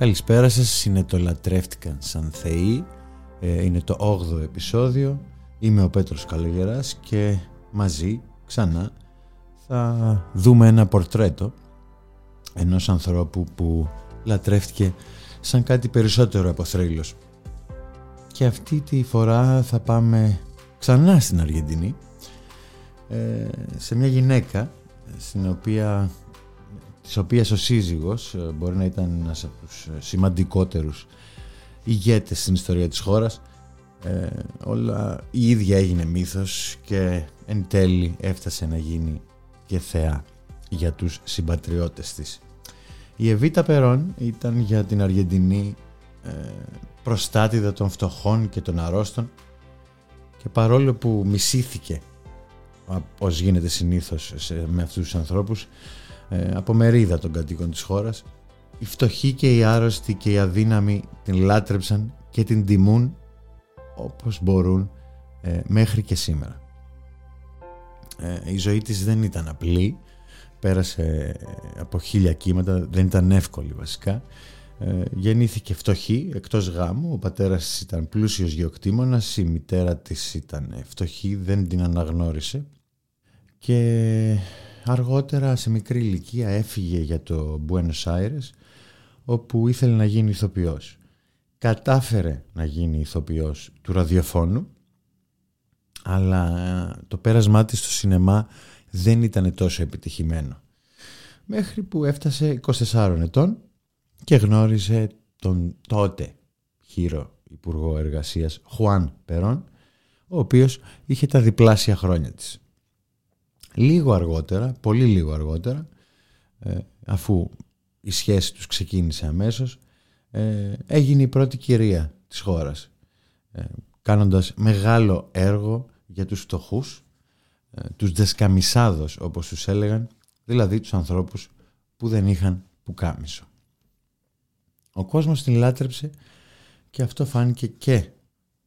Καλησπέρα σας, είναι το Λατρεύτηκαν σαν θεοί, ε, είναι το 8ο επεισόδιο, είμαι ο Πέτρος Καλογεράς και μαζί ξανά θα δούμε ένα πορτρέτο ενός ανθρώπου που λατρεύτηκε σαν κάτι περισσότερο από θρύλος. Και αυτή τη φορά θα πάμε ξανά στην Αργεντινή ε, σε μια γυναίκα στην οποία της οποίας ο σύζυγος ε, μπορεί να ήταν ένας από τους ε, σημαντικότερους ηγέτες στην ιστορία της χώρας ε, όλα η ίδια έγινε μύθος και εν τέλει έφτασε να γίνει και θεά για τους συμπατριώτες της. Η Εβίτα Περόν ήταν για την Αργεντινή ε, προστάτηδα των φτωχών και των αρρώστων και παρόλο που μισήθηκε όπως γίνεται συνήθως με αυτούς τους ανθρώπους ε, από μερίδα των κατοίκων της χώρας. Οι φτωχοί και οι άρρωστοι και οι αδύναμοι την λάτρεψαν και την τιμούν όπως μπορούν ε, μέχρι και σήμερα. Ε, η ζωή της δεν ήταν απλή, πέρασε από χίλια κύματα, δεν ήταν εύκολη βασικά. Ε, γεννήθηκε φτωχή, εκτός γάμου, ο πατέρας ήταν πλούσιος γεωκτήμονας, η μητέρα της ήταν φτωχή, δεν την αναγνώρισε. Και αργότερα σε μικρή ηλικία έφυγε για το Buenos Aires όπου ήθελε να γίνει ηθοποιός. Κατάφερε να γίνει ηθοποιός του ραδιοφώνου αλλά το πέρασμά της στο σινεμά δεν ήταν τόσο επιτυχημένο. Μέχρι που έφτασε 24 ετών και γνώρισε τον τότε χείρο Υπουργό Εργασίας Χουάν Περόν ο οποίος είχε τα διπλάσια χρόνια της. Λίγο αργότερα, πολύ λίγο αργότερα, ε, αφού η σχέση τους ξεκίνησε αμέσως, ε, έγινε η πρώτη κυρία της χώρας, ε, κάνοντας μεγάλο έργο για τους φτωχούς, τους δεσκαμισάδος όπως τους έλεγαν, δηλαδή τους ανθρώπους που δεν είχαν πουκάμισο. Ο κόσμος την λάτρεψε και αυτό φάνηκε και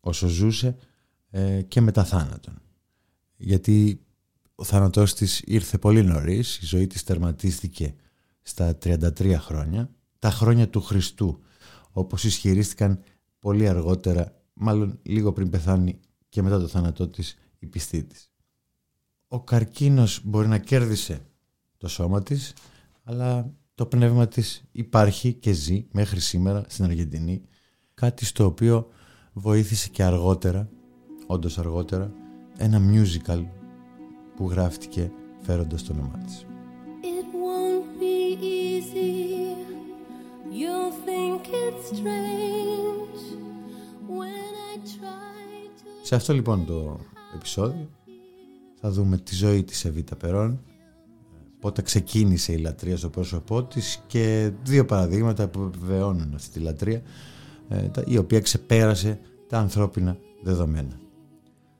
όσο ζούσε και μετά θάνατον. Γιατί ο θάνατός της ήρθε πολύ νωρίς, η ζωή της τερματίστηκε στα 33 χρόνια, τα χρόνια του Χριστού, όπως ισχυρίστηκαν πολύ αργότερα, μάλλον λίγο πριν πεθάνει και μετά το θάνατό της η πιστή της. Ο καρκίνος μπορεί να κέρδισε το σώμα της, αλλά το πνεύμα της υπάρχει και ζει μέχρι σήμερα στην Αργεντινή, κάτι στο οποίο βοήθησε και αργότερα, όντως αργότερα, ένα musical που γράφτηκε φέροντας το όνομά της. Σε αυτό λοιπόν το επεισόδιο θα δούμε τη ζωή της Εβίτα Περών πότε ξεκίνησε η λατρεία στο πρόσωπό της και δύο παραδείγματα που επιβεβαιώνουν αυτή τη λατρεία ε, η οποία ξεπέρασε τα ανθρώπινα δεδομένα.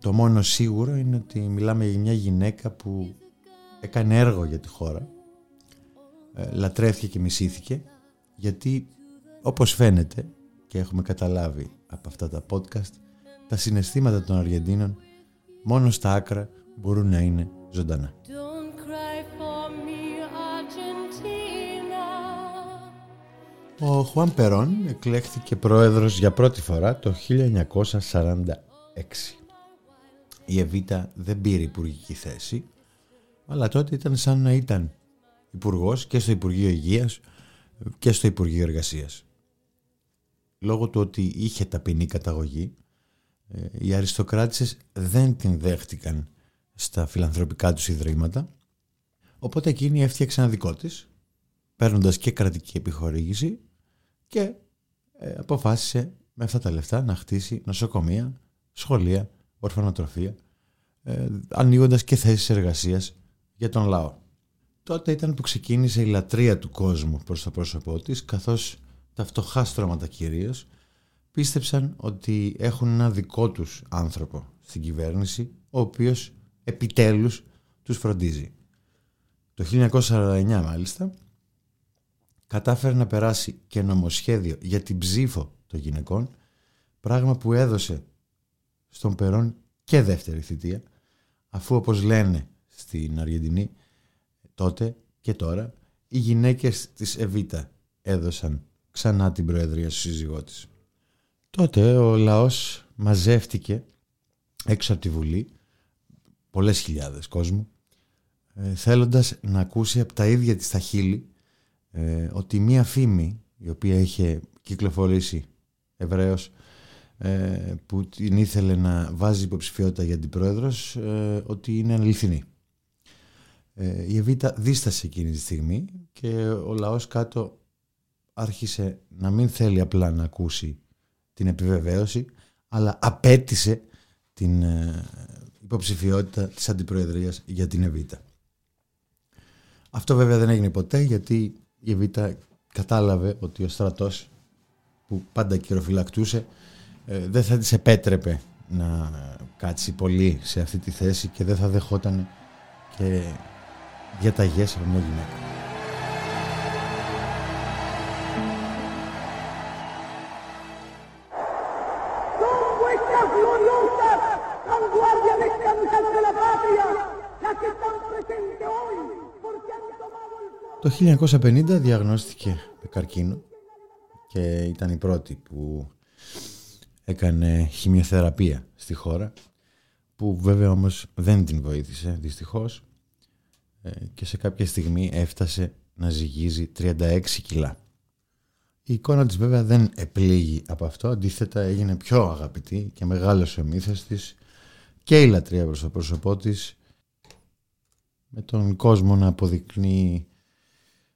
Το μόνο σίγουρο είναι ότι μιλάμε για μια γυναίκα που έκανε έργο για τη χώρα, ε, λατρεύτηκε και μισήθηκε, γιατί όπως φαίνεται και έχουμε καταλάβει από αυτά τα podcast, τα συναισθήματα των Αργεντίνων μόνο στα άκρα μπορούν να είναι ζωντανά. Ο Χουάν Περόν εκλέχθηκε πρόεδρος για πρώτη φορά το 1946 η Εβίτα δεν πήρε υπουργική θέση, αλλά τότε ήταν σαν να ήταν υπουργός και στο Υπουργείο Υγείας και στο Υπουργείο Εργασίας. Λόγω του ότι είχε ταπεινή καταγωγή, ε, οι αριστοκράτησες δεν την δέχτηκαν στα φιλανθρωπικά τους ιδρύματα, οπότε εκείνη έφτιαξε ένα δικό της, παίρνοντας και κρατική επιχορήγηση και ε, αποφάσισε με αυτά τα λεφτά να χτίσει νοσοκομεία, σχολεία, ορφανοτροφία, ε, ανοίγοντας και θέσεις εργασίας για τον λαό. Τότε ήταν που ξεκίνησε η λατρεία του κόσμου προς το πρόσωπό της, καθώς τα φτωχά στρώματα κυρίως πίστεψαν ότι έχουν ένα δικό τους άνθρωπο στην κυβέρνηση, ο οποίος επιτέλους τους φροντίζει. Το 1949 μάλιστα κατάφερε να περάσει και νομοσχέδιο για την ψήφο των γυναικών, πράγμα που έδωσε στον Περόν και δεύτερη θητεία, αφού όπως λένε στην Αργεντινή τότε και τώρα, οι γυναίκες της Εβίτα έδωσαν ξανά την προεδρία στο σύζυγό της. Τότε ο λαός μαζεύτηκε έξω από τη Βουλή, πολλές χιλιάδες κόσμου, ε, θέλοντας να ακούσει από τα ίδια της τα χείλη ε, ότι μία φήμη η οποία είχε κυκλοφορήσει Εβραίος ε, που την ήθελε να βάζει υποψηφιότητα για την πρόεδρος ε, ότι είναι αληθινή. Ε, η Εβίτα δίστασε εκείνη τη στιγμή και ο λαός κάτω άρχισε να μην θέλει απλά να ακούσει την επιβεβαίωση αλλά απέτησε την υποψηφιότητα της αντιπροεδρίας για την Εβίτα. Αυτό βέβαια δεν έγινε ποτέ γιατί η Εβίτα κατάλαβε ότι ο στρατός που πάντα κυροφυλακτούσε ε, δεν θα της επέτρεπε να κάτσει πολύ σε αυτή τη θέση και δεν θα δεχόταν και διαταγές από μια γυναίκα. Το 1950 διαγνώστηκε με καρκίνο και ήταν η πρώτη που έκανε χημειοθεραπεία στη χώρα που βέβαια όμως δεν την βοήθησε δυστυχώς ε, και σε κάποια στιγμή έφτασε να ζυγίζει 36 κιλά. Η εικόνα της βέβαια δεν επλήγει από αυτό, αντίθετα έγινε πιο αγαπητή και μεγάλος ο μύθος της και η λατρεία προς το πρόσωπό της με τον κόσμο να αποδεικνύει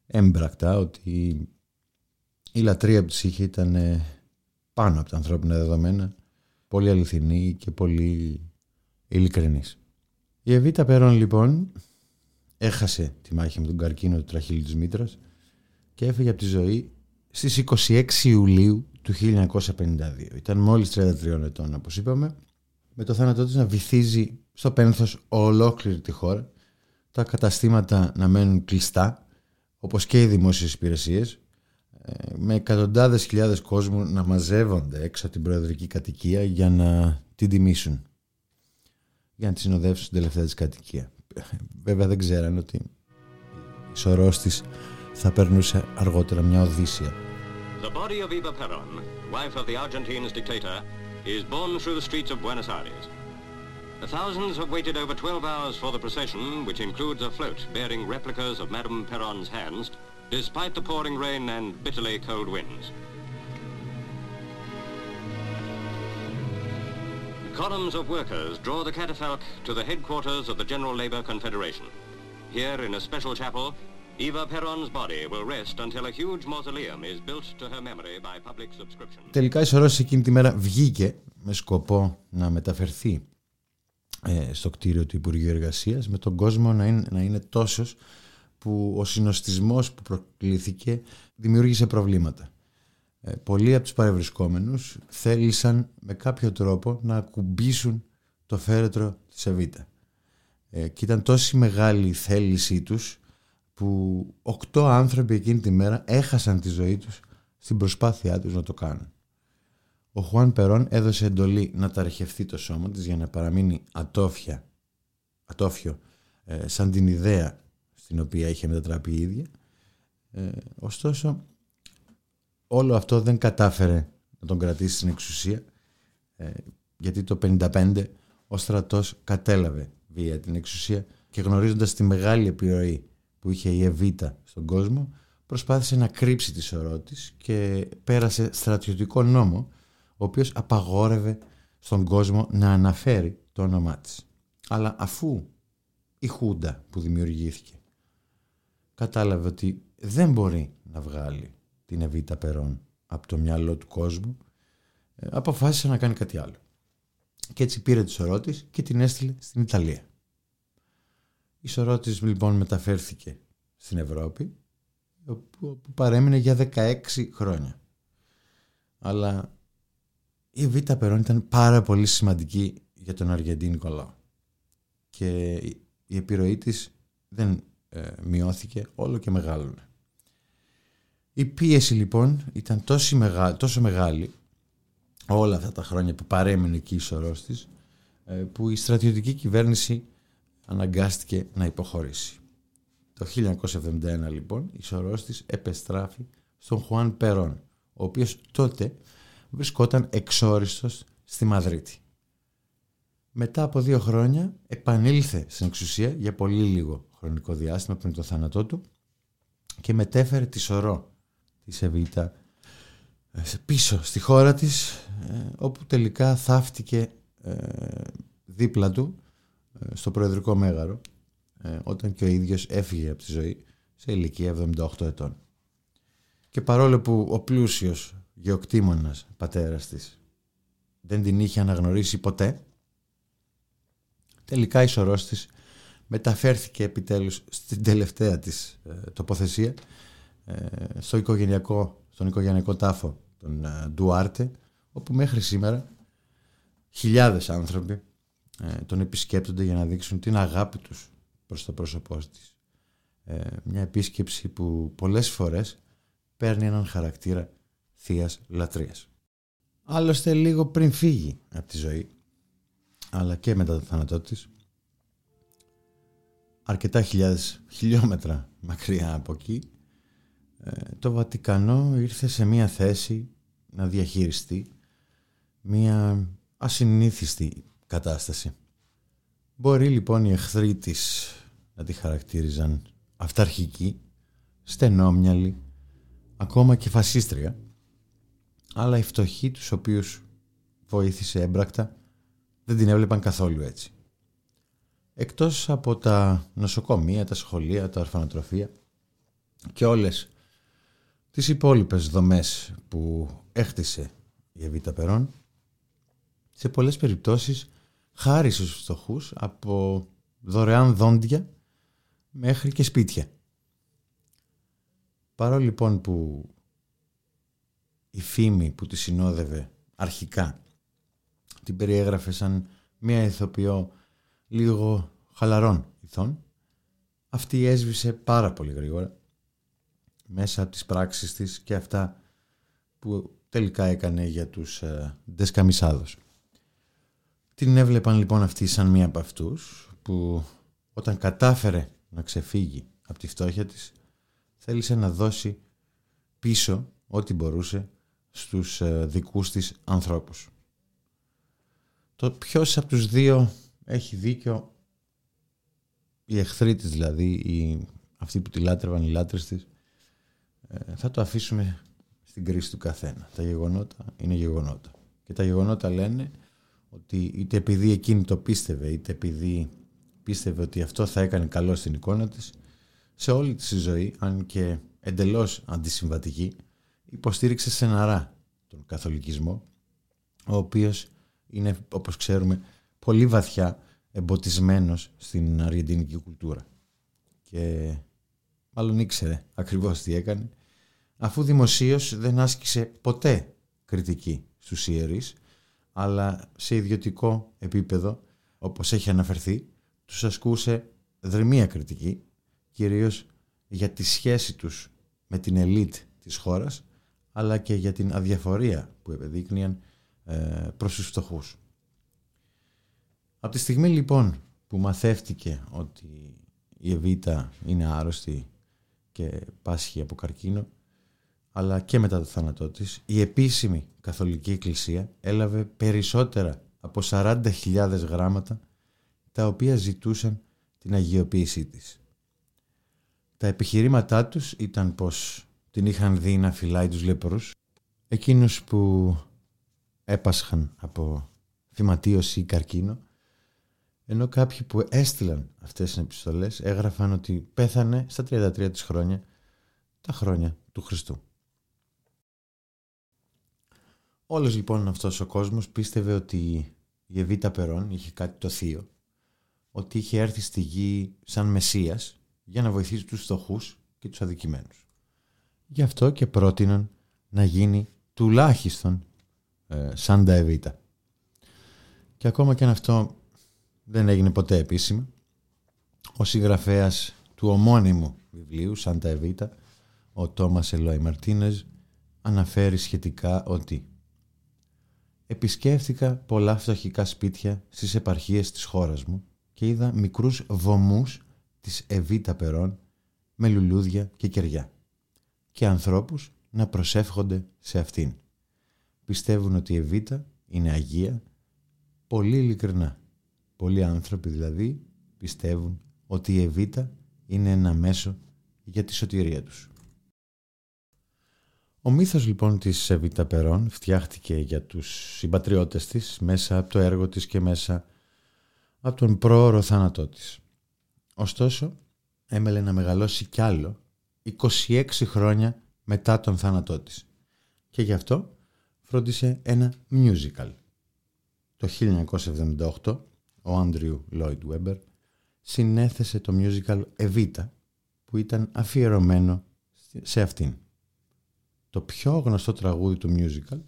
έμπρακτα ότι η λατρεία που της είχε ήταν ε, πάνω από τα ανθρώπινα δεδομένα, πολύ αληθινή και πολύ ειλικρινής. Η Εβίτα Περόν λοιπόν έχασε τη μάχη με τον καρκίνο του τραχύλου της μήτρας και έφυγε από τη ζωή στις 26 Ιουλίου του 1952. Ήταν μόλις 33 ετών όπως είπαμε, με το θάνατό της να βυθίζει στο πένθος ολόκληρη τη χώρα, τα καταστήματα να μένουν κλειστά, όπως και οι δημόσιες υπηρεσίες, με εκατοντάδες χιλιάδες κόσμου να μαζεύονται έξω από την προεδρική κατοικία για να την τιμήσουν. Για να τη συνοδεύσουν στην τελευταία της κατοικία. Βέβαια δεν ξέραν ότι η σωρός της θα περνούσε αργότερα μια οδύσσια. The body of Eva Perón, wife of the Argentines dictator, is borne through the streets of Buenos Aires. The thousands have waited over 12 hours for the procession, which includes a float bearing replicas of Madame Perron's hands, despite the pouring rain and bitterly cold winds. Columns of workers draw the catafalque to the headquarters of the General Labour Confederation. Here, in a special chapel, Eva Peron's body will rest until a huge mausoleum is built to her memory by public subscription. Τελικά η Σωρός εκείνη τη μέρα βγήκε με σκοπό να μεταφερθεί ε, στο κτίριο του Υπουργείου Εργασίας με τον κόσμο να είναι, να είναι τόσος που ο συνοστισμός που προκλήθηκε δημιούργησε προβλήματα. Ε, πολλοί από τους παρευρισκόμενους θέλησαν με κάποιο τρόπο να ακουμπήσουν το φέρετρο της Εβίτα. Ε, και ήταν τόση μεγάλη η θέλησή τους που οκτώ άνθρωποι εκείνη τη μέρα έχασαν τη ζωή τους στην προσπάθειά τους να το κάνουν. Ο Χουάν Περόν έδωσε εντολή να ταρχευτεί το σώμα της για να παραμείνει ατόφια, ατόφιο ε, σαν την ιδέα στην οποία είχε μετατραπεί η ίδια. Ε, ωστόσο, όλο αυτό δεν κατάφερε να τον κρατήσει στην εξουσία ε, γιατί το 1955 ο στρατός κατέλαβε βία την εξουσία και γνωρίζοντας τη μεγάλη επιρροή που είχε η Εβίτα στον κόσμο προσπάθησε να κρύψει τη σωρό της και πέρασε στρατιωτικό νόμο ο οποίος απαγόρευε στον κόσμο να αναφέρει το όνομά της. Αλλά αφού η Χούντα που δημιουργήθηκε κατάλαβε ότι δεν μπορεί να βγάλει την Εβίτα Περόν από το μυαλό του κόσμου, ε, αποφάσισε να κάνει κάτι άλλο. Και έτσι πήρε τη σωρό της και την έστειλε στην Ιταλία. Η σωρό της λοιπόν μεταφέρθηκε στην Ευρώπη, που παρέμεινε για 16 χρόνια. Αλλά η Εβίτα Περόν ήταν πάρα πολύ σημαντική για τον Αργεντίνικο λαό. Και η επιρροή της δεν ε, μειώθηκε όλο και μεγάλωνε. Η πίεση λοιπόν ήταν τόσο, μεγάλη, τόσο μεγάλη όλα αυτά τα χρόνια που παρέμεινε εκεί η σωρός της ε, που η στρατιωτική κυβέρνηση αναγκάστηκε να υποχωρήσει. Το 1971 λοιπόν η σωρός της επεστράφει στον Χουάν Περόν ο οποίος τότε βρισκόταν εξόριστος στη Μαδρίτη. Μετά από δύο χρόνια επανήλθε στην εξουσία για πολύ λίγο χρονικό διάστημα πριν το θάνατό του και μετέφερε τη σωρό της Εβίτα ε, πίσω στη χώρα της ε, όπου τελικά θαύτηκε ε, δίπλα του στο Προεδρικό Μέγαρο όταν και ο ίδιος έφυγε από τη ζωή σε ηλικία 78 ετών. Και παρόλο που ο πλούσιος γεωκτήμονας πατέρας της δεν την είχε αναγνωρίσει ποτέ τελικά η σωρός της μεταφέρθηκε επιτέλους στην τελευταία της τοποθεσία στο οικογενειακό στον οικογενειακό τάφο τον ε, Ντουάρτε όπου μέχρι σήμερα χιλιάδες άνθρωποι ε, τον επισκέπτονται για να δείξουν την αγάπη τους προς το πρόσωπό της. Ε, μια επίσκεψη που πολλές φορές παίρνει έναν χαρακτήρα θείας λατρείας. Άλλωστε λίγο πριν φύγει από τη ζωή αλλά και μετά το θάνατό της αρκετά χιλιάδες χιλιόμετρα μακριά από εκεί ε, το Βατικανό ήρθε σε μια θέση να διαχειριστεί μια ασυνήθιστη κατάσταση. Μπορεί λοιπόν οι εχθροί της να τη χαρακτήριζαν αυταρχική, στενόμυαλη, ακόμα και φασίστρια, αλλά οι φτωχοί τους οποίους βοήθησε έμπρακτα δεν την έβλεπαν καθόλου έτσι. Εκτός από τα νοσοκομεία, τα σχολεία, τα ορφανοτροφία και όλες τις υπόλοιπες δομές που έχτισε η Εβίτα Περών σε πολλές περιπτώσεις χάρισε στους φτωχούς από δωρεάν δόντια μέχρι και σπίτια. Παρόλο λοιπόν που η φήμη που τη συνόδευε αρχικά την περιέγραφε σαν μια ηθοποιό λίγο χαλαρών ηθών αυτή έσβησε πάρα πολύ γρήγορα μέσα από τις πράξεις της και αυτά που τελικά έκανε για τους ε, Την έβλεπαν λοιπόν αυτή σαν μία από αυτούς που όταν κατάφερε να ξεφύγει από τη φτώχεια της θέλησε να δώσει πίσω ό,τι μπορούσε στους ε, δικούς της ανθρώπους. Το ποιος από τους δύο έχει δίκιο οι εχθροί της δηλαδή, οι, αυτοί που τη λάτρευαν, οι λάτρες της, ε, θα το αφήσουμε στην κρίση του καθένα. Τα γεγονότα είναι γεγονότα. Και τα γεγονότα λένε ότι είτε επειδή εκείνη το πίστευε, είτε επειδή πίστευε ότι αυτό θα έκανε καλό στην εικόνα της, σε όλη της ζωή, αν και εντελώς αντισυμβατική, υποστήριξε στεναρά τον καθολικισμό, ο οποίος είναι, όπως ξέρουμε, πολύ βαθιά εμποτισμένος στην αργεντινική κουλτούρα. Και μάλλον ήξερε ακριβώς τι έκανε αφού δημοσίως δεν άσκησε ποτέ κριτική στους ιερείς, αλλά σε ιδιωτικό επίπεδο, όπως έχει αναφερθεί, τους ασκούσε δρυμία κριτική, κυρίως για τη σχέση τους με την ελίτ της χώρας, αλλά και για την αδιαφορία που επεδείκνυαν ε, προς τους φτωχούς. Από τη στιγμή λοιπόν που μαθεύτηκε ότι η Εβίτα είναι άρρωστη και πάσχει από καρκίνο, αλλά και μετά το θάνατό της, η επίσημη καθολική εκκλησία έλαβε περισσότερα από 40.000 γράμματα τα οποία ζητούσαν την αγιοποίησή της. Τα επιχειρήματά τους ήταν πως την είχαν δει να φυλάει τους λεπρούς, εκείνους που έπασχαν από φυματίωση ή καρκίνο, ενώ κάποιοι που έστειλαν αυτές τις επιστολές έγραφαν ότι πέθανε στα 33 της χρόνια, τα χρόνια του Χριστού. Όλος λοιπόν αυτός ο κόσμος πίστευε ότι η Εβίτα Περών είχε κάτι το θείο, ότι είχε έρθει στη γη σαν Μεσσίας για να βοηθήσει τους φτωχούς και τους αδικημένους. Γι' αυτό και πρότειναν να γίνει τουλάχιστον ε, σαν τα Εβίτα. Και ακόμα και αν αυτό δεν έγινε ποτέ επίσημα, ο συγγραφέας του ομώνυμου βιβλίου Σάντα Εβίτα, ο Τόμας Ελόι Μαρτίνεζ, αναφέρει σχετικά ότι επισκέφθηκα πολλά φτωχικά σπίτια στις επαρχίες της χώρας μου και είδα μικρούς βωμούς της Εβίτα Περών με λουλούδια και κεριά και ανθρώπους να προσεύχονται σε αυτήν. Πιστεύουν ότι η Εβίτα είναι Αγία, πολύ ειλικρινά. Πολλοί άνθρωποι δηλαδή πιστεύουν ότι η Εβίτα είναι ένα μέσο για τη σωτηρία τους. Ο μύθος λοιπόν της Εβίτα Περών φτιάχτηκε για τους συμπατριώτες της μέσα από το έργο της και μέσα από τον πρόωρο θάνατό της. Ωστόσο, έμελε να μεγαλώσει κι άλλο 26 χρόνια μετά τον θάνατό της και γι' αυτό φρόντισε ένα musical. Το 1978 ο Άντριου Λόιντ Βέμπερ συνέθεσε το musical Evita που ήταν αφιερωμένο σε αυτήν. Το πιο γνωστό τραγούδι του musical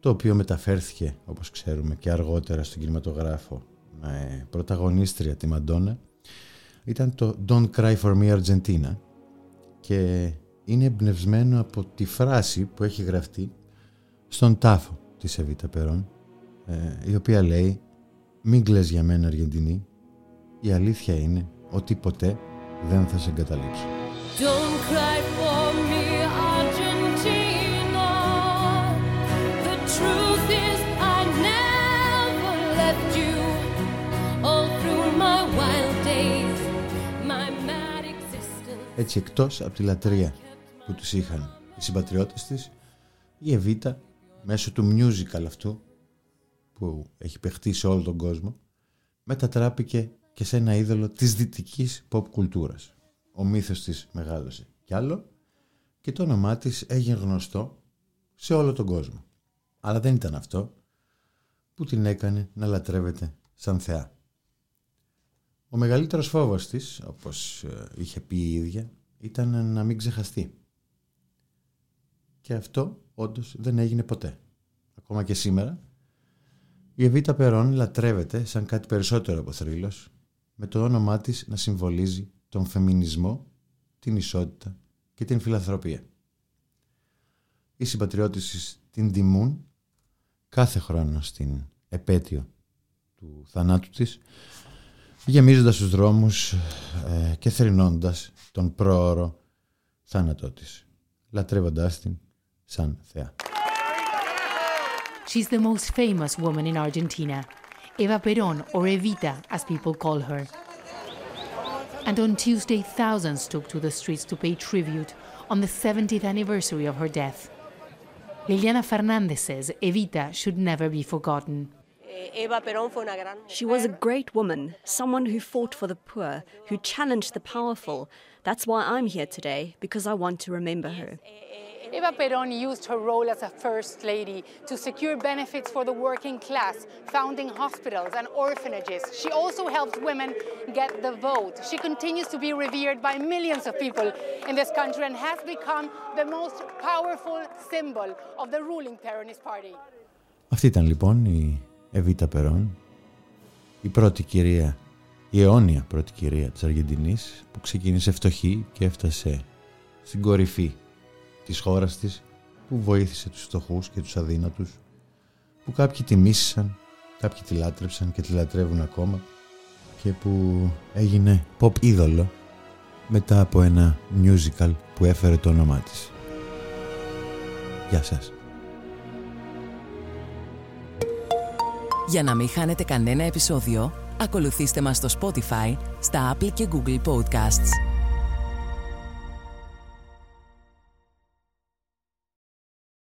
το οποίο μεταφέρθηκε όπως ξέρουμε και αργότερα στον κινηματογράφο με πρωταγωνίστρια τη Μαντόνα ήταν το Don't Cry For Me Argentina και είναι εμπνευσμένο από τη φράση που έχει γραφτεί στον τάφο της Εβίτα Περών ε, η οποία λέει «Μην κλαις για μένα Αργεντινή, η αλήθεια είναι ότι ποτέ δεν θα σε εγκαταλείψω». Don't cry for me, Argentina. The truth is I never left you all through my wild days, my mad existence. Έτσι εκτός από τη λατρεία που τους είχαν οι συμπατριώτες της, η Εβίτα μέσω του musical αυτού που έχει παιχτεί σε όλο τον κόσμο μετατράπηκε και σε ένα είδωλο της δυτικής pop κουλτούρας. Ο μύθος της μεγάλωσε κι άλλο και το όνομά της έγινε γνωστό σε όλο τον κόσμο. Αλλά δεν ήταν αυτό που την έκανε να λατρεύεται σαν θεά. Ο μεγαλύτερος φόβος της, όπως ε, είχε πει η ίδια, ήταν να μην ξεχαστεί. Και αυτό όντως δεν έγινε ποτέ. Ακόμα και σήμερα η Εβίτα Περών λατρεύεται σαν κάτι περισσότερο από θρύλος, με το όνομά της να συμβολίζει τον φεμινισμό, την ισότητα και την φιλανθρωπία. Οι συμπατριώτες της την τιμούν κάθε χρόνο στην επέτειο του θανάτου της, γεμίζοντας τους δρόμους ε, και θρηνώντας τον πρόωρο θάνατό της, λατρεύοντάς την σαν θεά. She's the most famous woman in Argentina, Eva Perón, or Evita, as people call her. And on Tuesday, thousands took to the streets to pay tribute on the 70th anniversary of her death. Liliana Fernandez says Evita should never be forgotten. She was a great woman, someone who fought for the poor, who challenged the powerful. That's why I'm here today, because I want to remember her. Eva Perón used her role as a first lady to secure benefits for the working class, founding hospitals and orphanages. She also helped women get the vote. She continues to be revered by millions of people in this country and has become the most powerful symbol of the ruling Peronist party. Αυτή ήταν λοιπόν η Εβίτα Περόν, η πρώτη κυρία, η αιώνια πρώτη κυρία της Αργεντινής που ξεκίνησε φτωχή και έφτασε στην κορυφή της χώρας της που βοήθησε τους φτωχούς και τους αδύνατους που κάποιοι τη μίσησαν, κάποιοι τη λάτρεψαν και τη λατρεύουν ακόμα και που έγινε pop είδωλο μετά από ένα musical που έφερε το όνομά της. Γεια σας. Για να μην χάνετε κανένα επεισόδιο, ακολουθήστε μας στο Spotify, στα Apple και Google Podcasts.